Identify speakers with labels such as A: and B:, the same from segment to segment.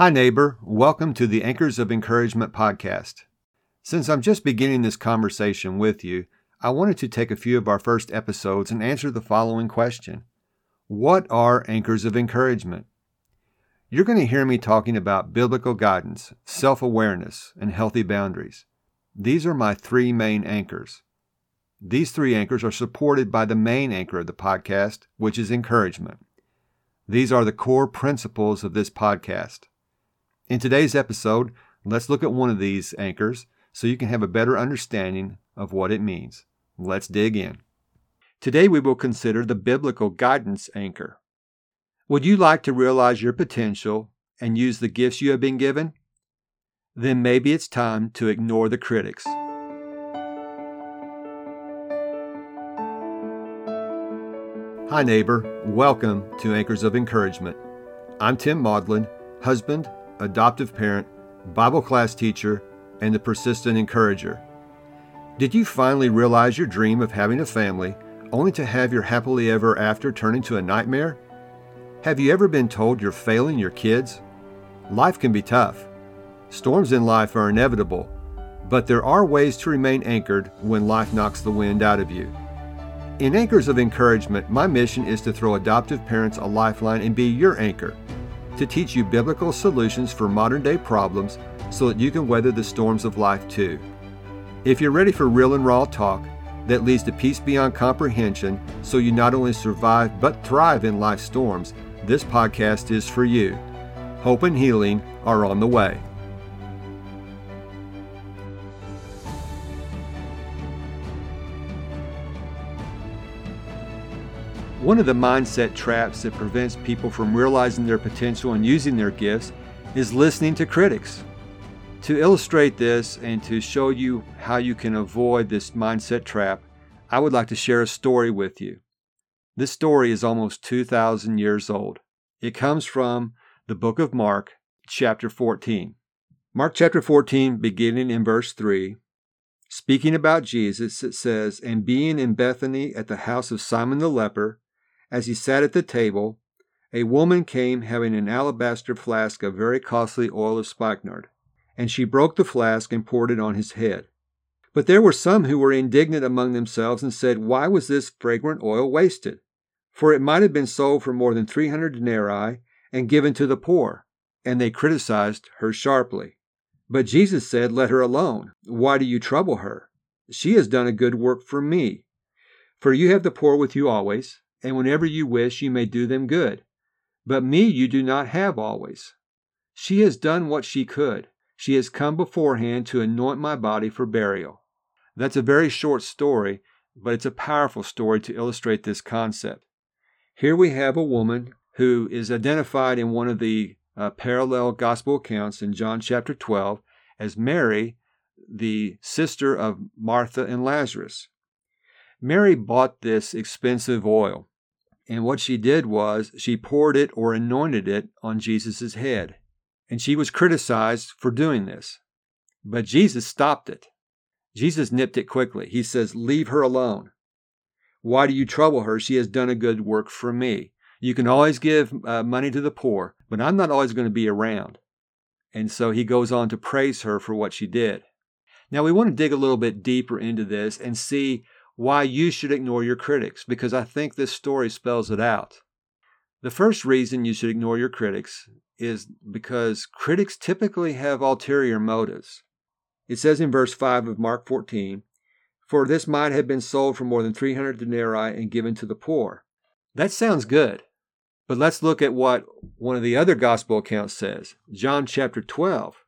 A: Hi, neighbor. Welcome to the Anchors of Encouragement podcast. Since I'm just beginning this conversation with you, I wanted to take a few of our first episodes and answer the following question What are anchors of encouragement? You're going to hear me talking about biblical guidance, self awareness, and healthy boundaries. These are my three main anchors. These three anchors are supported by the main anchor of the podcast, which is encouragement. These are the core principles of this podcast. In today's episode, let's look at one of these anchors so you can have a better understanding of what it means. Let's dig in. Today we will consider the biblical guidance anchor. Would you like to realize your potential and use the gifts you have been given? Then maybe it's time to ignore the critics. Hi, neighbor. Welcome to Anchors of Encouragement. I'm Tim Maudlin, husband adoptive parent, Bible class teacher, and the persistent encourager. Did you finally realize your dream of having a family only to have your happily ever after turn into a nightmare? Have you ever been told you're failing your kids? Life can be tough. Storms in life are inevitable, but there are ways to remain anchored when life knocks the wind out of you. In Anchors of Encouragement, my mission is to throw adoptive parents a lifeline and be your anchor to teach you biblical solutions for modern day problems so that you can weather the storms of life too. If you're ready for real and raw talk that leads to peace beyond comprehension so you not only survive but thrive in life's storms, this podcast is for you. Hope and healing are on the way. One of the mindset traps that prevents people from realizing their potential and using their gifts is listening to critics. To illustrate this and to show you how you can avoid this mindset trap, I would like to share a story with you. This story is almost 2,000 years old. It comes from the book of Mark, chapter 14. Mark chapter 14, beginning in verse 3, speaking about Jesus, it says, And being in Bethany at the house of Simon the leper, as he sat at the table, a woman came having an alabaster flask of very costly oil of spikenard, and she broke the flask and poured it on his head. But there were some who were indignant among themselves and said, Why was this fragrant oil wasted? For it might have been sold for more than three hundred denarii and given to the poor. And they criticized her sharply. But Jesus said, Let her alone. Why do you trouble her? She has done a good work for me. For you have the poor with you always, and whenever you wish, you may do them good. But me you do not have always. She has done what she could. She has come beforehand to anoint my body for burial. That's a very short story, but it's a powerful story to illustrate this concept. Here we have a woman who is identified in one of the uh, parallel gospel accounts in John chapter 12 as Mary, the sister of Martha and Lazarus. Mary bought this expensive oil. And what she did was she poured it or anointed it on Jesus' head. And she was criticized for doing this. But Jesus stopped it. Jesus nipped it quickly. He says, Leave her alone. Why do you trouble her? She has done a good work for me. You can always give uh, money to the poor, but I'm not always going to be around. And so he goes on to praise her for what she did. Now, we want to dig a little bit deeper into this and see why you should ignore your critics, because I think this story spells it out. The first reason you should ignore your critics is because critics typically have ulterior motives. It says in verse 5 of Mark 14, For this might have been sold for more than 300 denarii and given to the poor. That sounds good. But let's look at what one of the other gospel accounts says. John chapter 12.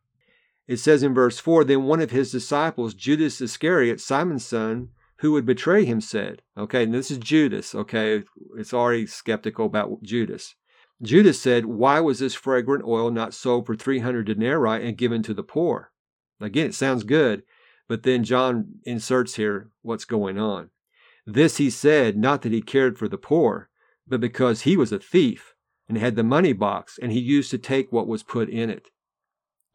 A: It says in verse 4 Then one of his disciples, Judas Iscariot, Simon's son, who would betray him said. Okay, and this is Judas. Okay, it's already skeptical about Judas. Judas said, Why was this fragrant oil not sold for 300 denarii and given to the poor? Again, it sounds good, but then John inserts here what's going on. This he said, not that he cared for the poor, but because he was a thief and had the money box and he used to take what was put in it.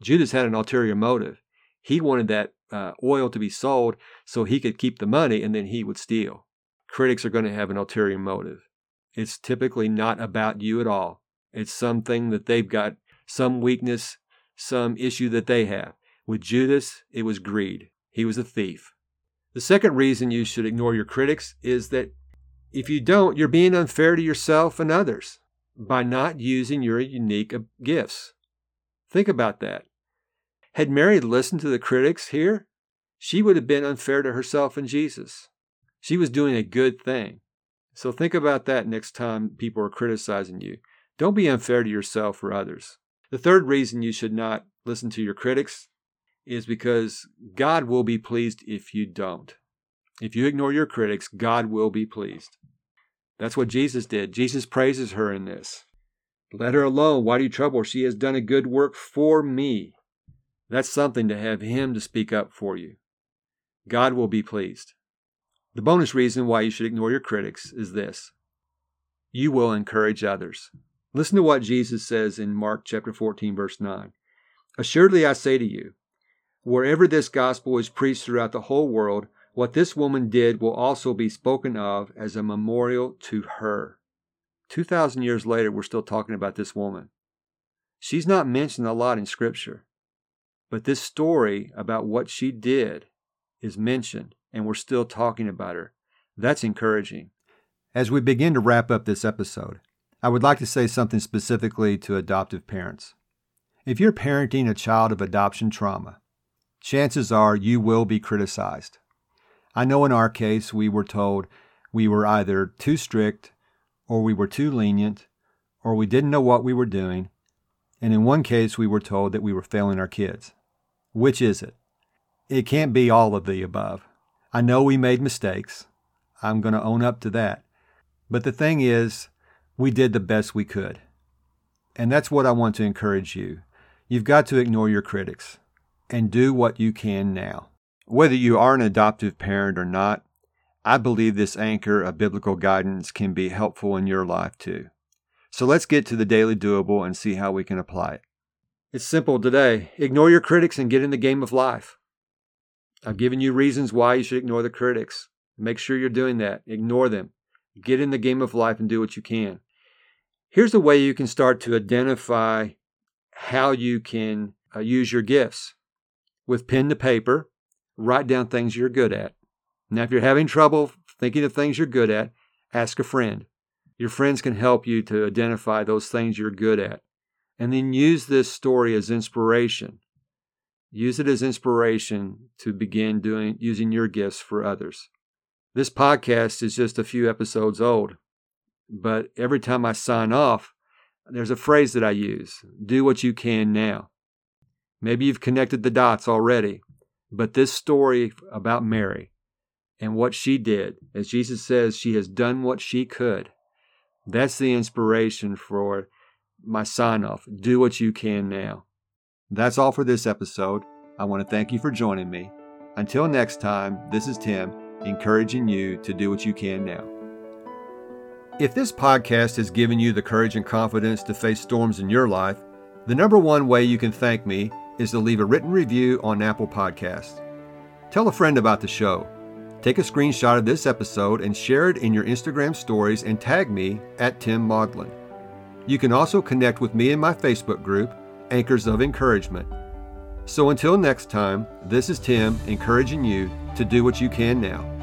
A: Judas had an ulterior motive. He wanted that uh, oil to be sold so he could keep the money and then he would steal. Critics are going to have an ulterior motive. It's typically not about you at all. It's something that they've got some weakness, some issue that they have. With Judas, it was greed. He was a thief. The second reason you should ignore your critics is that if you don't, you're being unfair to yourself and others by not using your unique gifts. Think about that. Had Mary listened to the critics here, she would have been unfair to herself and Jesus. She was doing a good thing. So think about that next time people are criticizing you. Don't be unfair to yourself or others. The third reason you should not listen to your critics is because God will be pleased if you don't. If you ignore your critics, God will be pleased. That's what Jesus did. Jesus praises her in this. Let her alone. Why do you trouble her? She has done a good work for me. That's something to have Him to speak up for you. God will be pleased. The bonus reason why you should ignore your critics is this you will encourage others. Listen to what Jesus says in Mark chapter 14, verse 9. Assuredly, I say to you, wherever this gospel is preached throughout the whole world, what this woman did will also be spoken of as a memorial to her. 2,000 years later, we're still talking about this woman. She's not mentioned a lot in Scripture, but this story about what she did is mentioned, and we're still talking about her. That's encouraging. As we begin to wrap up this episode, I would like to say something specifically to adoptive parents. If you're parenting a child of adoption trauma, chances are you will be criticized. I know in our case, we were told we were either too strict, or we were too lenient, or we didn't know what we were doing. And in one case, we were told that we were failing our kids. Which is it? It can't be all of the above. I know we made mistakes. I'm going to own up to that. But the thing is, we did the best we could. And that's what I want to encourage you. You've got to ignore your critics and do what you can now. Whether you are an adoptive parent or not, I believe this anchor of biblical guidance can be helpful in your life too. So let's get to the daily doable and see how we can apply it. It's simple today. Ignore your critics and get in the game of life. I've given you reasons why you should ignore the critics. Make sure you're doing that. Ignore them. Get in the game of life and do what you can. Here's a way you can start to identify how you can uh, use your gifts. With pen to paper, write down things you're good at. Now, if you're having trouble thinking of things you're good at, ask a friend. Your friends can help you to identify those things you're good at. And then use this story as inspiration. Use it as inspiration to begin doing using your gifts for others. This podcast is just a few episodes old, but every time I sign off, there's a phrase that I use do what you can now. Maybe you've connected the dots already. But this story about Mary and what she did, as Jesus says, she has done what she could. That's the inspiration for my sign off. Do what you can now. That's all for this episode. I want to thank you for joining me. Until next time, this is Tim, encouraging you to do what you can now. If this podcast has given you the courage and confidence to face storms in your life, the number one way you can thank me is to leave a written review on Apple Podcasts. Tell a friend about the show. Take a screenshot of this episode and share it in your Instagram stories and tag me at Tim Maudlin. You can also connect with me in my Facebook group, Anchors of Encouragement. So until next time, this is Tim encouraging you to do what you can now.